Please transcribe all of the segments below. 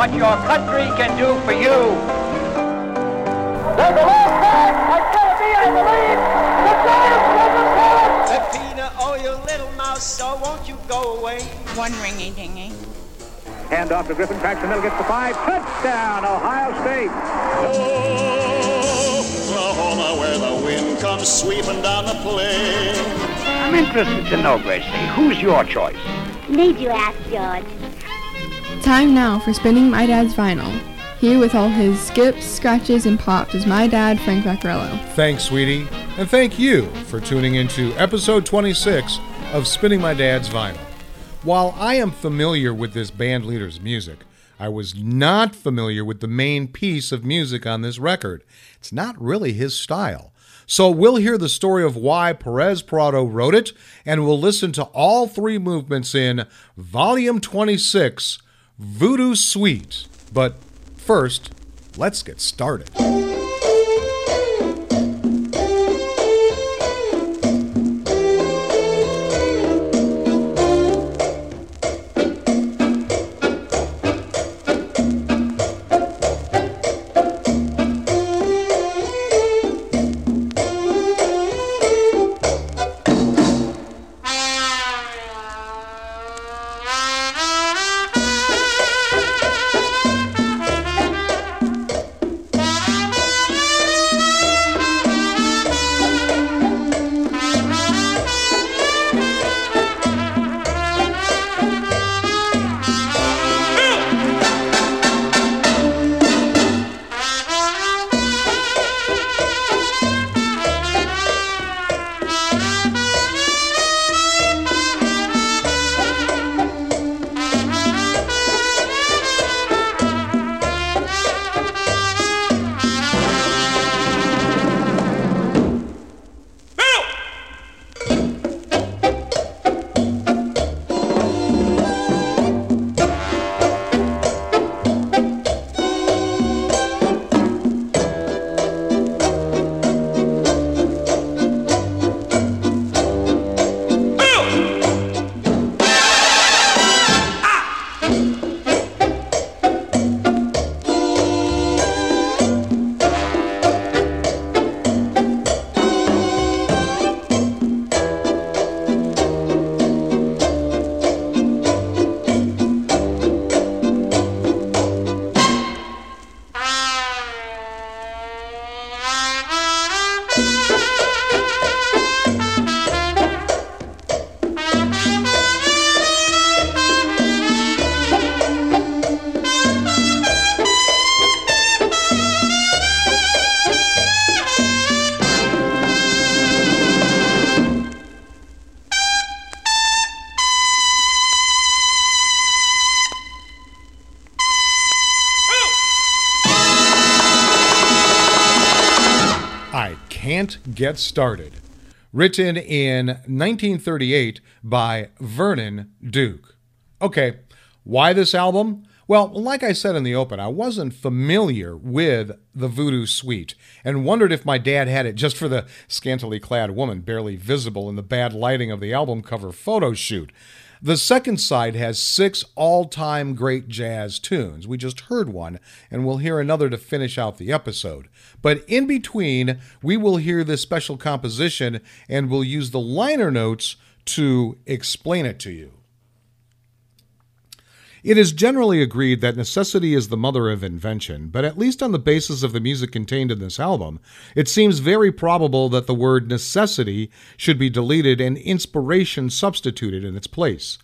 ask not what your country can do for you. There's a long pass. It's going to be, I believe, the Giants will Peppina, oh, you little mouse, so won't you go away? One ringy dingy. Hand off to Griffin, cracks the middle, gets the five. Touchdown, Ohio State. Oh, Oklahoma, where the wind comes sweeping down the plain. I'm interested to know, Gracie, who's your choice? Need you ask, George? Time now for spinning my dad's vinyl. Here with all his skips, scratches, and pops is my dad, Frank Vaccarello. Thanks, sweetie. And thank you for tuning into episode 26 of Spinning My Dad's Vinyl. While I am familiar with this band leader's music, I was not familiar with the main piece of music on this record. It's not really his style. So we'll hear the story of why Perez Prado wrote it, and we'll listen to all three movements in Volume 26, Voodoo Suite. But first, let's get started. Can't Get Started, written in 1938 by Vernon Duke. Okay, why this album? Well, like I said in the open, I wasn't familiar with the Voodoo Suite and wondered if my dad had it just for the scantily clad woman barely visible in the bad lighting of the album cover photo shoot. The second side has six all time great jazz tunes. We just heard one, and we'll hear another to finish out the episode. But in between, we will hear this special composition and we'll use the liner notes to explain it to you. It is generally agreed that necessity is the mother of invention, but at least on the basis of the music contained in this album, it seems very probable that the word necessity should be deleted and inspiration substituted in its place.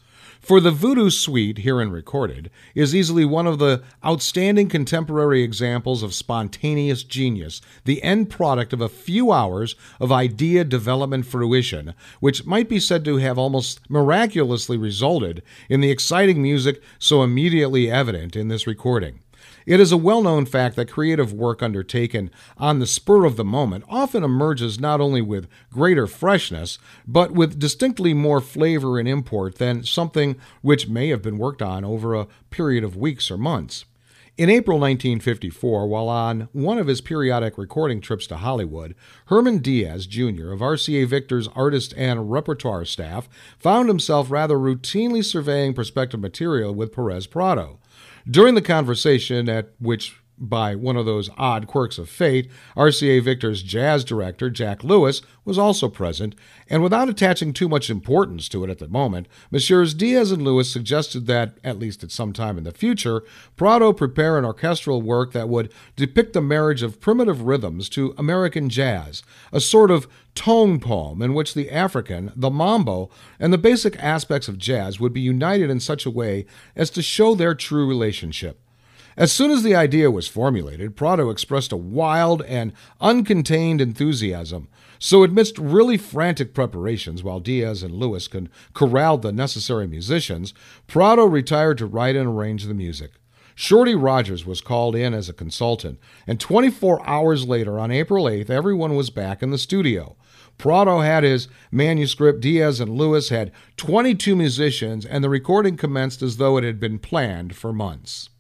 For the Voodoo Suite, herein recorded, is easily one of the outstanding contemporary examples of spontaneous genius, the end product of a few hours of idea development fruition, which might be said to have almost miraculously resulted in the exciting music so immediately evident in this recording. It is a well known fact that creative work undertaken on the spur of the moment often emerges not only with greater freshness, but with distinctly more flavor and import than something which may have been worked on over a period of weeks or months. In April 1954, while on one of his periodic recording trips to Hollywood, Herman Diaz, Jr., of RCA Victor's artist and repertoire staff, found himself rather routinely surveying prospective material with Perez Prado. During the conversation, at which by one of those odd quirks of fate, RCA Victor's jazz director, Jack Lewis, was also present, and without attaching too much importance to it at the moment, Messrs. Diaz and Lewis suggested that, at least at some time in the future, Prado prepare an orchestral work that would depict the marriage of primitive rhythms to American jazz, a sort of tone poem in which the African, the mambo, and the basic aspects of jazz would be united in such a way as to show their true relationship. As soon as the idea was formulated, Prado expressed a wild and uncontained enthusiasm. So, amidst really frantic preparations, while Diaz and Lewis could corral the necessary musicians, Prado retired to write and arrange the music. Shorty Rogers was called in as a consultant, and 24 hours later, on April 8th, everyone was back in the studio. Prado had his manuscript, Diaz and Lewis had 22 musicians, and the recording commenced as though it had been planned for months.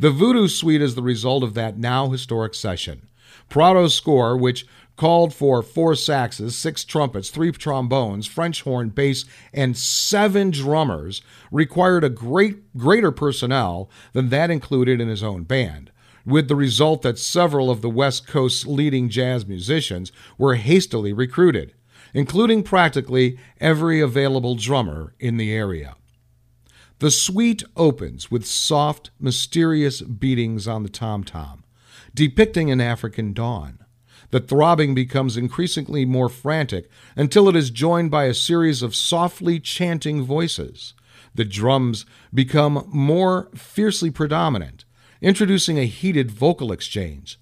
The Voodoo Suite is the result of that now historic session. Prado's score, which called for four saxes, six trumpets, three trombones, French horn, bass, and seven drummers, required a great greater personnel than that included in his own band, with the result that several of the West Coast's leading jazz musicians were hastily recruited, including practically every available drummer in the area. The suite opens with soft, mysterious beatings on the tom tom, depicting an African dawn. The throbbing becomes increasingly more frantic until it is joined by a series of softly chanting voices. The drums become more fiercely predominant, introducing a heated vocal exchange.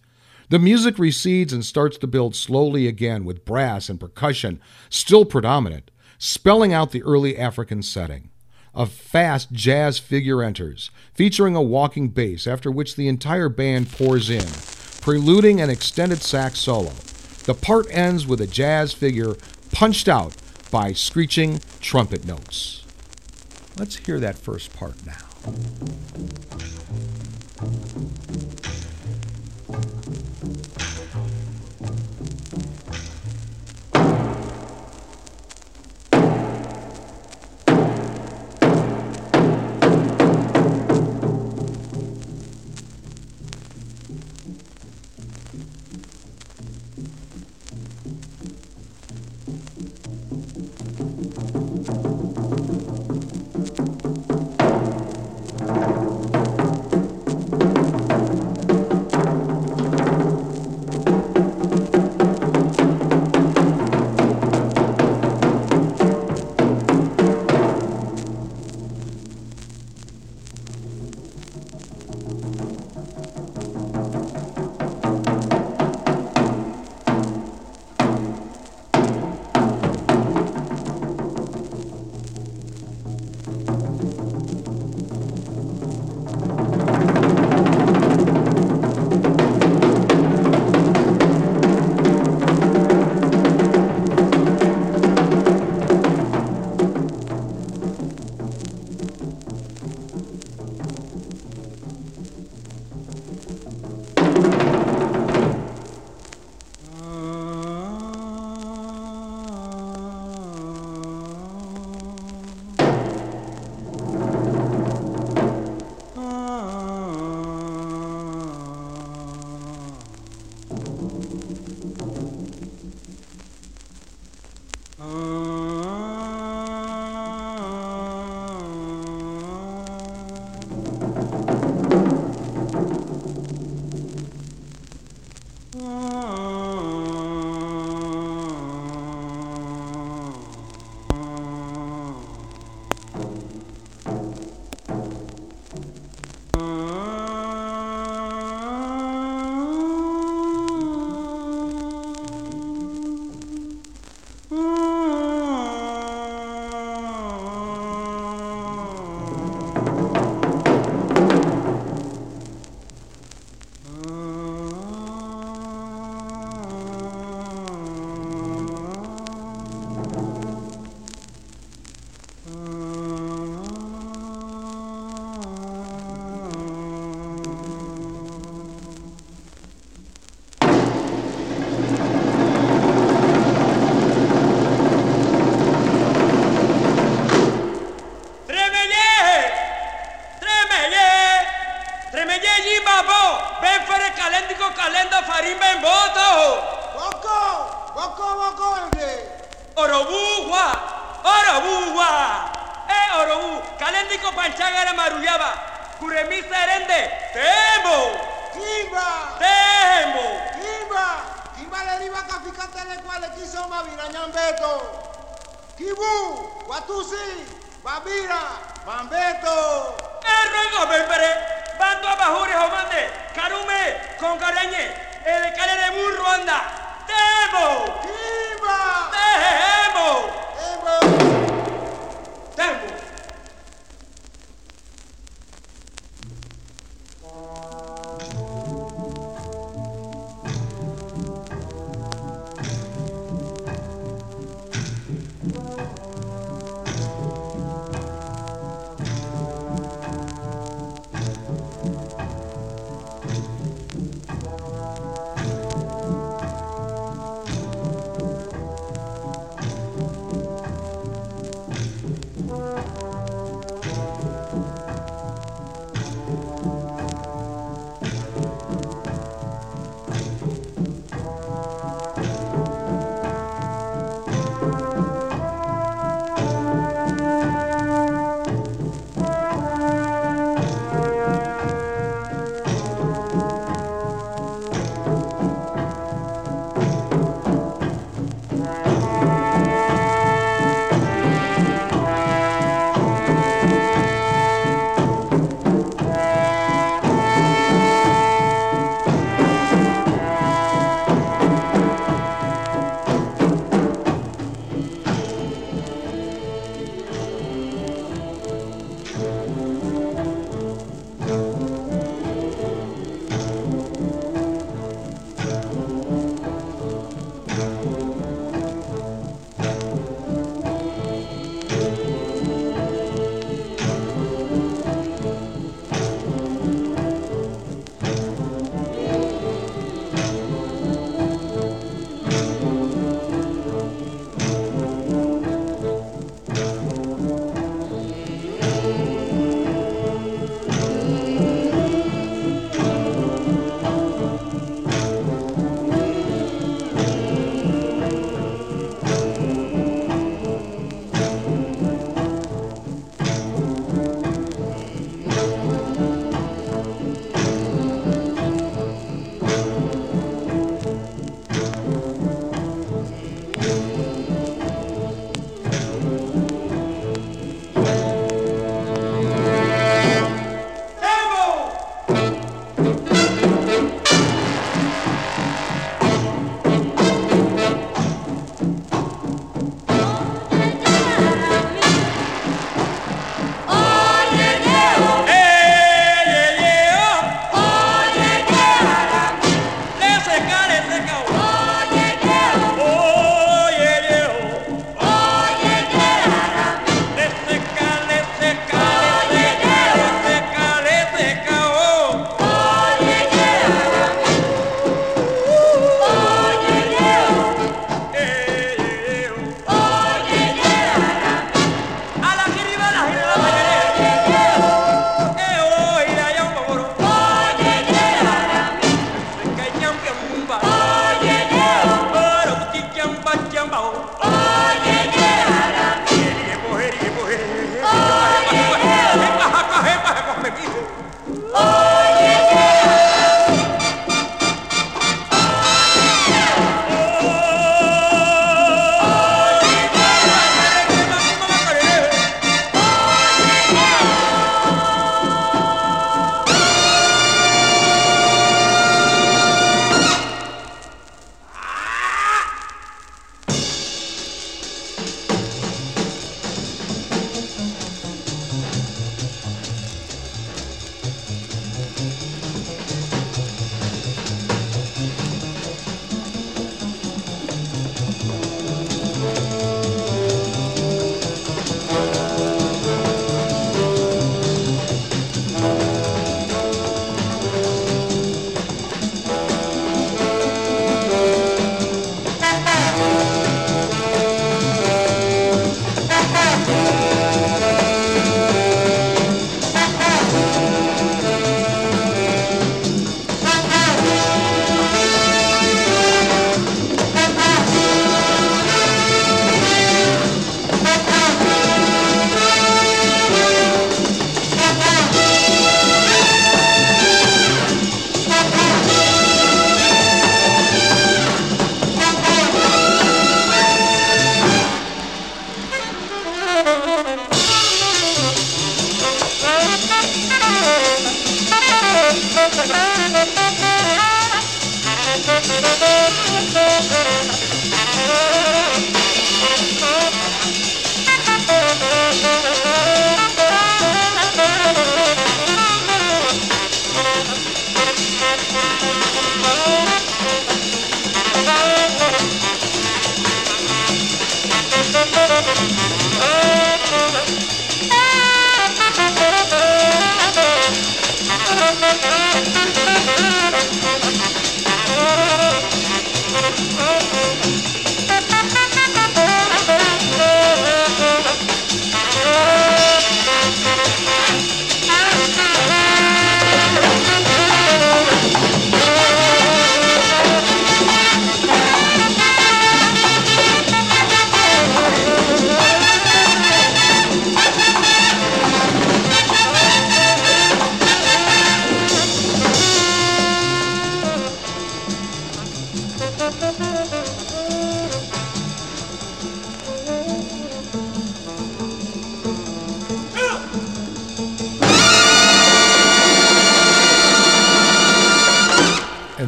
The music recedes and starts to build slowly again with brass and percussion still predominant, spelling out the early African setting. A fast jazz figure enters, featuring a walking bass, after which the entire band pours in, preluding an extended sax solo. The part ends with a jazz figure punched out by screeching trumpet notes. Let's hear that first part now.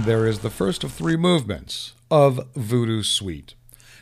And there is the first of three movements of Voodoo Suite.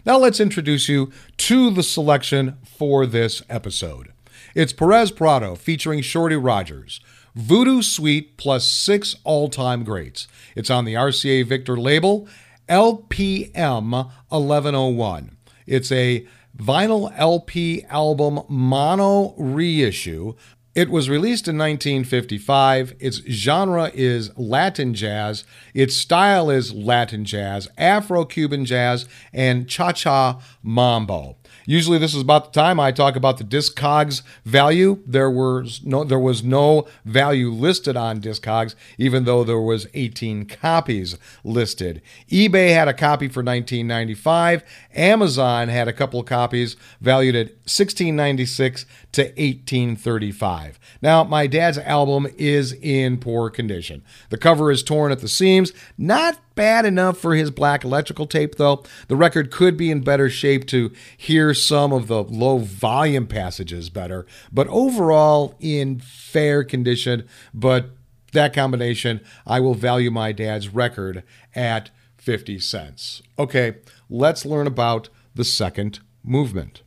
Now let's introduce you to the selection for this episode. It's Perez Prado featuring Shorty Rogers. Voodoo Suite plus six all time greats. It's on the RCA Victor label, LPM 1101. It's a vinyl LP album mono reissue. It was released in 1955. Its genre is Latin jazz. Its style is Latin jazz, Afro Cuban jazz, and cha cha mambo. Usually, this is about the time I talk about the Discogs value. There was no there was no value listed on Discogs, even though there was 18 copies listed. eBay had a copy for 1995. Amazon had a couple of copies valued at 1696 to 1835. Now, my dad's album is in poor condition. The cover is torn at the seams. Not bad enough for his black electrical tape, though. The record could be in better shape to hear some of the low volume passages better, but overall in fair condition. But that combination, I will value my dad's record at 50 cents. Okay, let's learn about the second movement.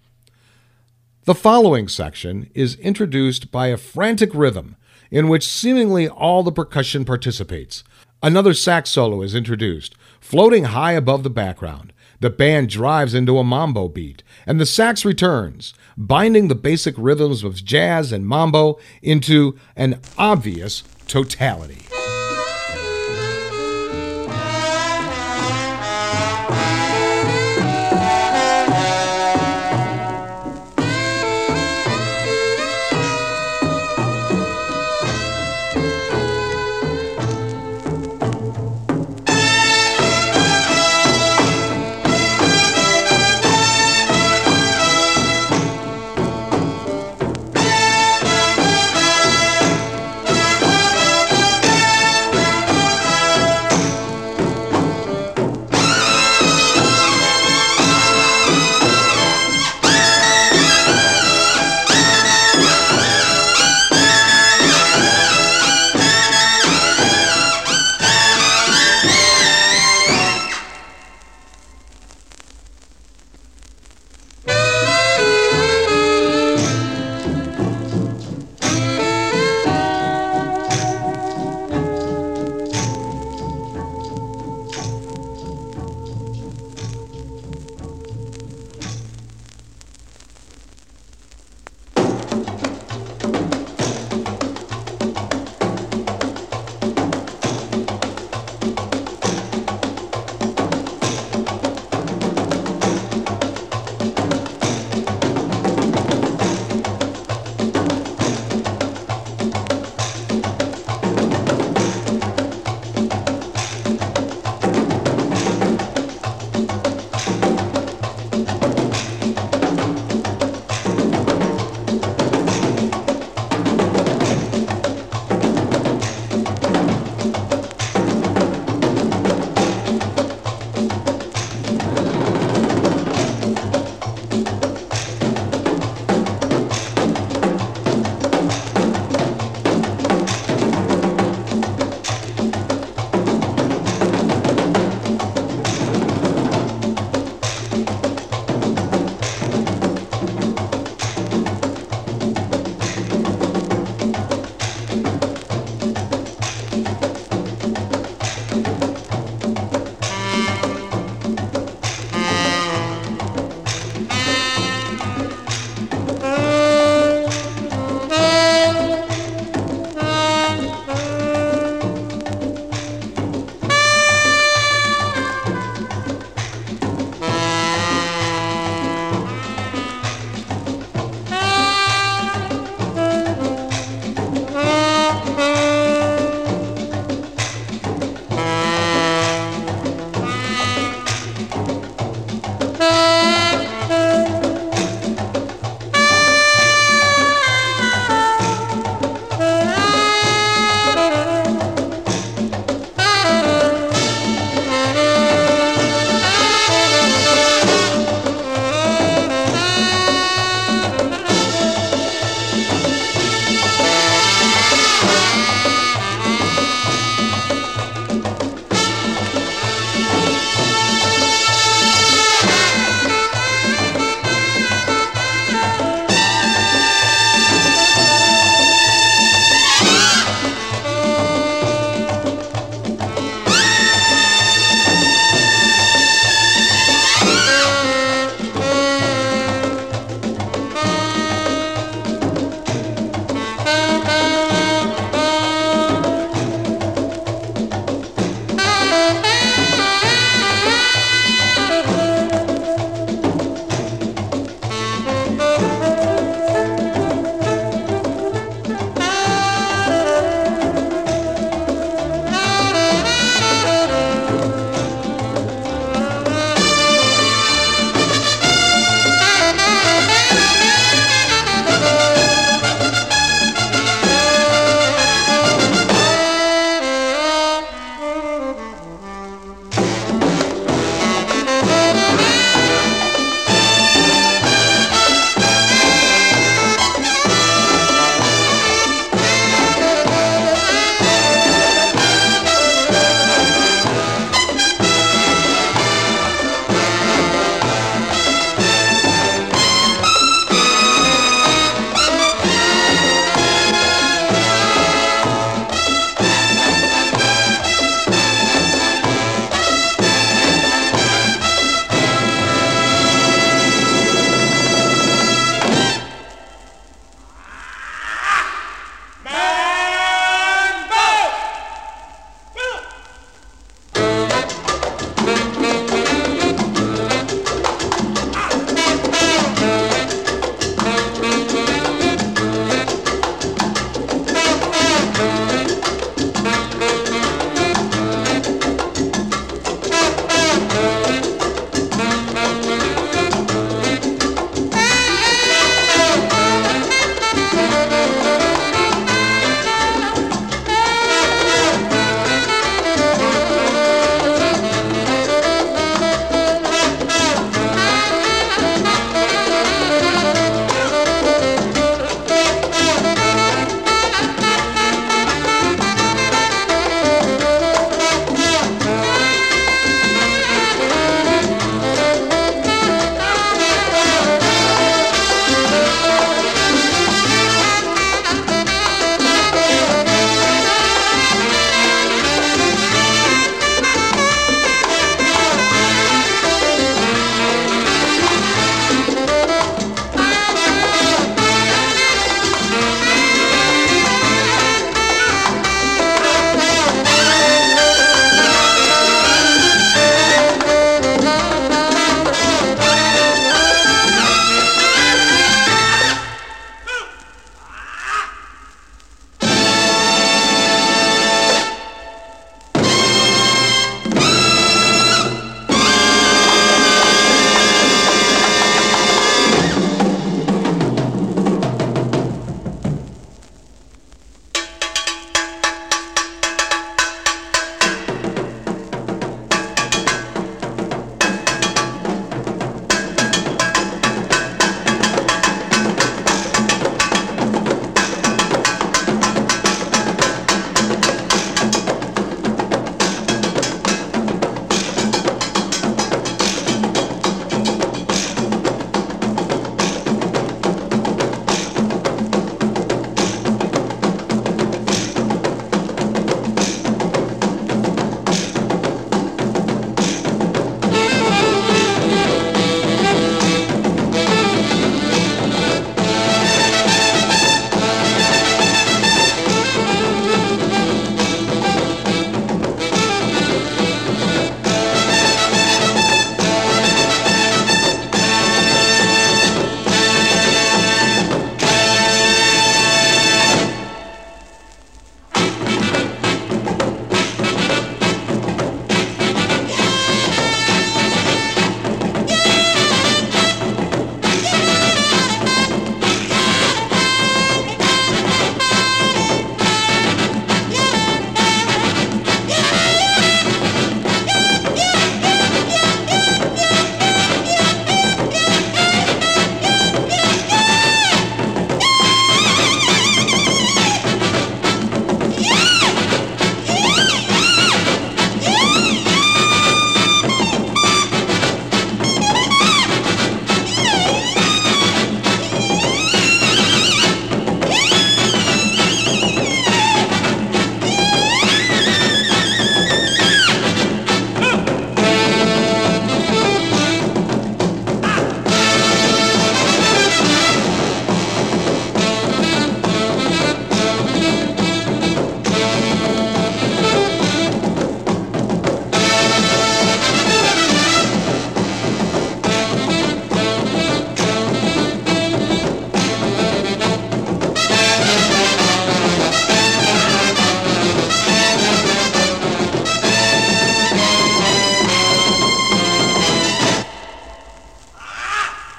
The following section is introduced by a frantic rhythm in which seemingly all the percussion participates. Another sax solo is introduced, floating high above the background. The band drives into a mambo beat, and the sax returns, binding the basic rhythms of jazz and mambo into an obvious totality.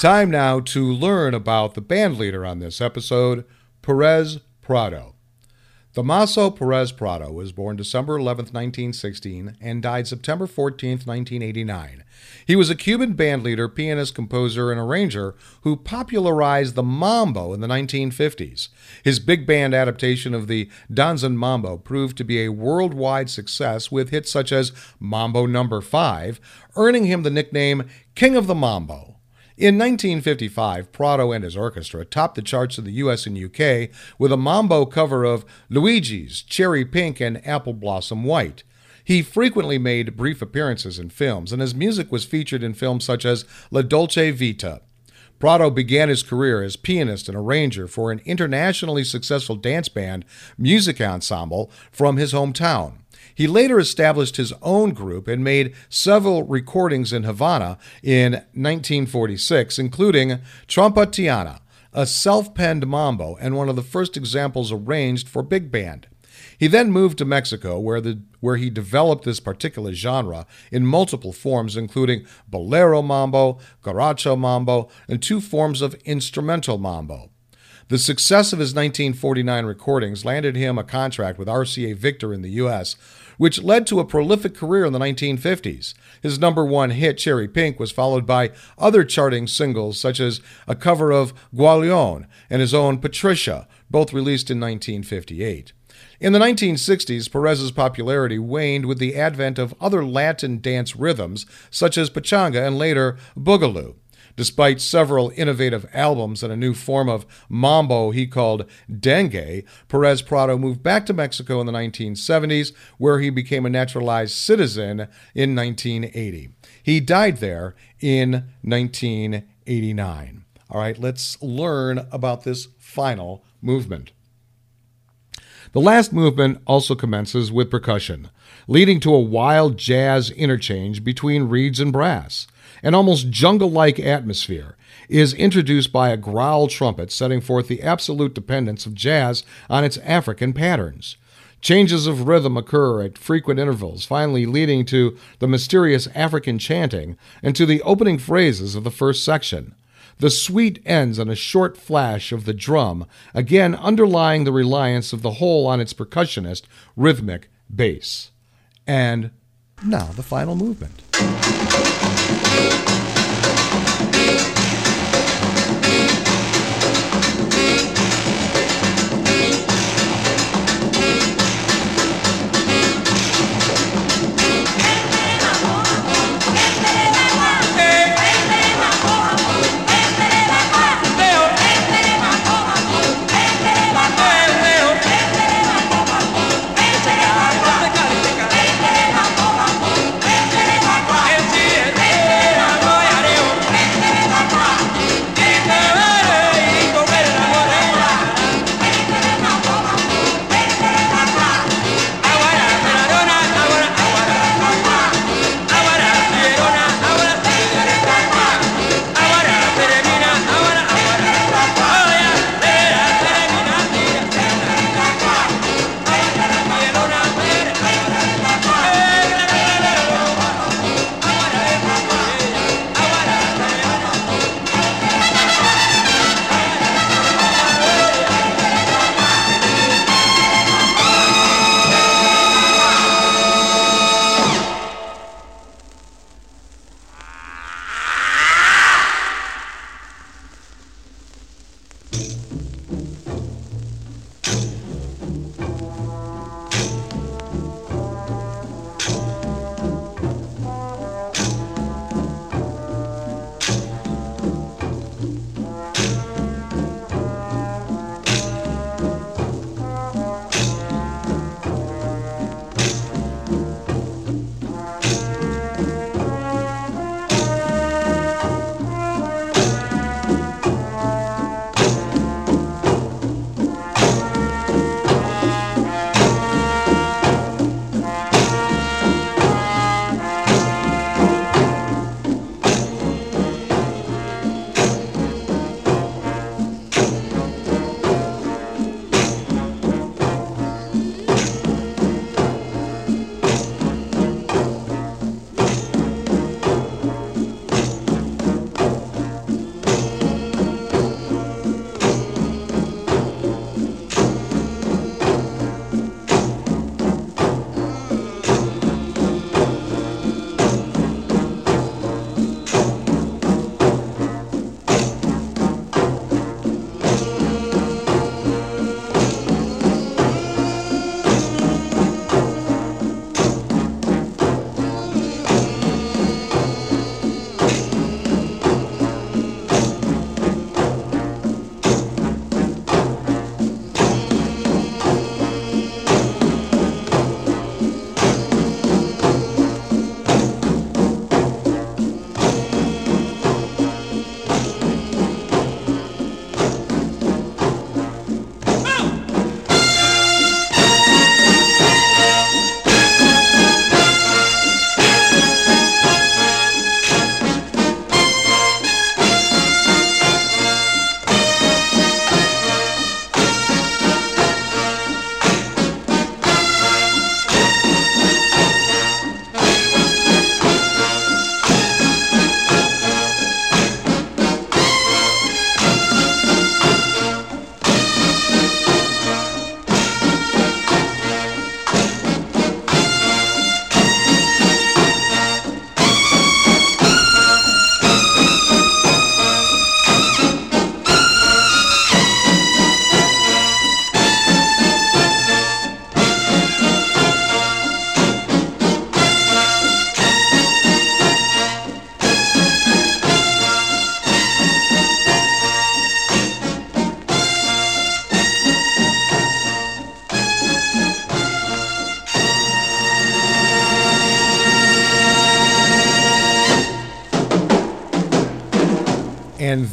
Time now to learn about the band leader on this episode, Perez Prado. Damaso Perez Prado was born December 11, 1916, and died September 14, 1989. He was a Cuban bandleader, pianist, composer, and arranger who popularized the mambo in the 1950s. His big band adaptation of the Danzón Mambo proved to be a worldwide success with hits such as Mambo Number 5, earning him the nickname King of the Mambo. In 1955, Prado and his orchestra topped the charts of the US and UK with a mambo cover of Louiguy's Cherry Pink and Apple Blossom White. He frequently made brief appearances in films, and his music was featured in films such as La Dolce Vita. Prado began his career as pianist and arranger for an internationally successful dance band music ensemble from his hometown. He later established his own group and made several recordings in Havana in 1946, including Trompetiana, a self penned mambo and one of the first examples arranged for big band. He then moved to Mexico, where, the, where he developed this particular genre in multiple forms, including bolero mambo, guaracha mambo, and two forms of instrumental mambo. The success of his 1949 recordings landed him a contract with RCA Victor in the U.S., which led to a prolific career in the 1950s. His number one hit, Cherry Pink, was followed by other charting singles such as a cover of Guaglione and his own Patricia, both released in 1958. In the 1960s, Perez's popularity waned with the advent of other Latin dance rhythms, such as pachanga and later boogaloo. Despite several innovative albums and a new form of mambo he called dengue, Perez Prado moved back to Mexico in the 1970s, where he became a naturalized citizen in 1980. He died there in 1989. All right, let's learn about this final movement. The last movement also commences with percussion, leading to a wild jazz interchange between reeds and brass. An almost jungle like atmosphere is introduced by a growl trumpet, setting forth the absolute dependence of jazz on its African patterns. Changes of rhythm occur at frequent intervals, finally leading to the mysterious African chanting and to the opening phrases of the first section. The suite ends on a short flash of the drum, again underlying the reliance of the whole on its percussionist, rhythmic bass. And now the final movement. Yeah.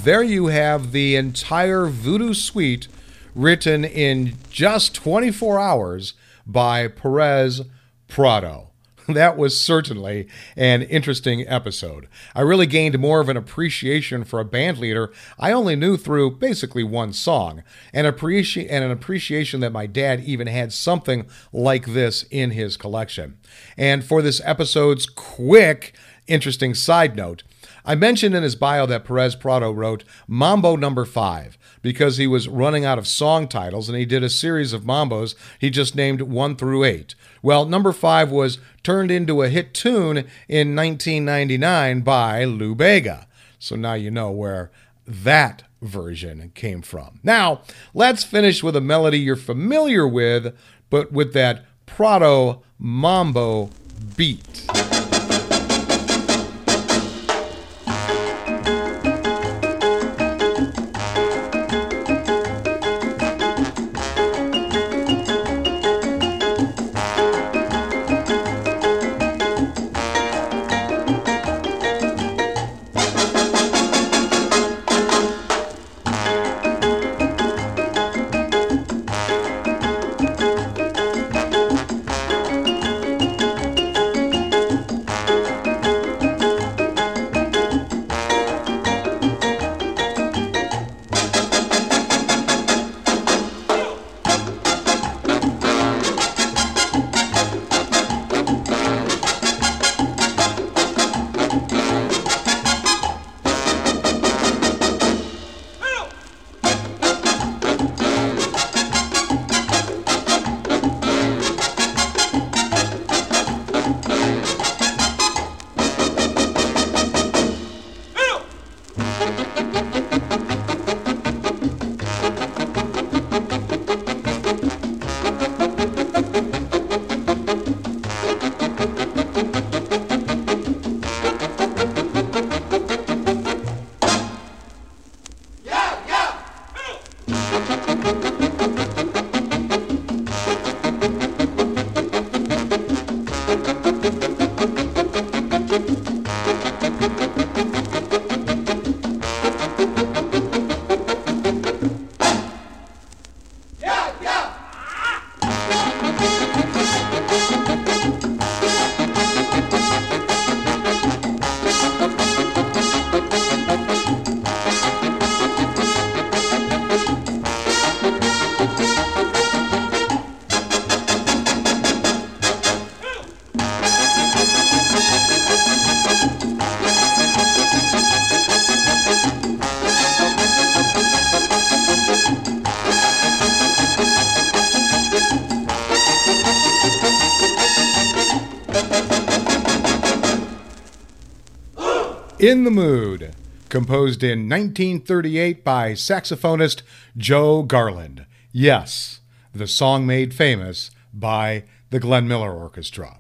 There you have the entire Voodoo Suite written in just 24 hours by Perez Prado. That was certainly an interesting episode. I really gained more of an appreciation for a band leader I only knew through basically one song, and, appreci- and an appreciation that my dad even had something like this in his collection. And for this episode's quick, interesting side note, I mentioned in his bio that Perez Prado wrote Mambo Number Five because he was running out of song titles and he did a series of mambos he just named one through eight. Well, number five was turned into a hit tune in 1999 by Lou Bega. So now you know where that version came from. Now, let's finish with a melody you're familiar with, but with that Prado Mambo beat. In the Mood, composed in 1938 by saxophonist Joe Garland. Yes, the song made famous by the Glenn Miller Orchestra.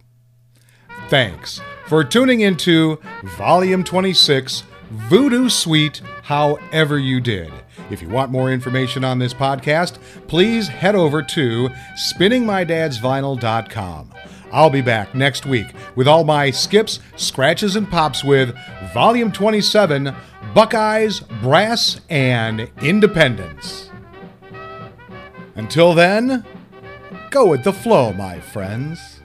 Thanks for tuning into Volume 26 Voodoo Suite However You Did. If you want more information on this podcast, please head over to spinningmydadsvinyl.com. I'll be back next week with all my skips, scratches, and pops with Volume 27 Buckeyes, Brass, and Independence. Until then, go with the flow, my friends.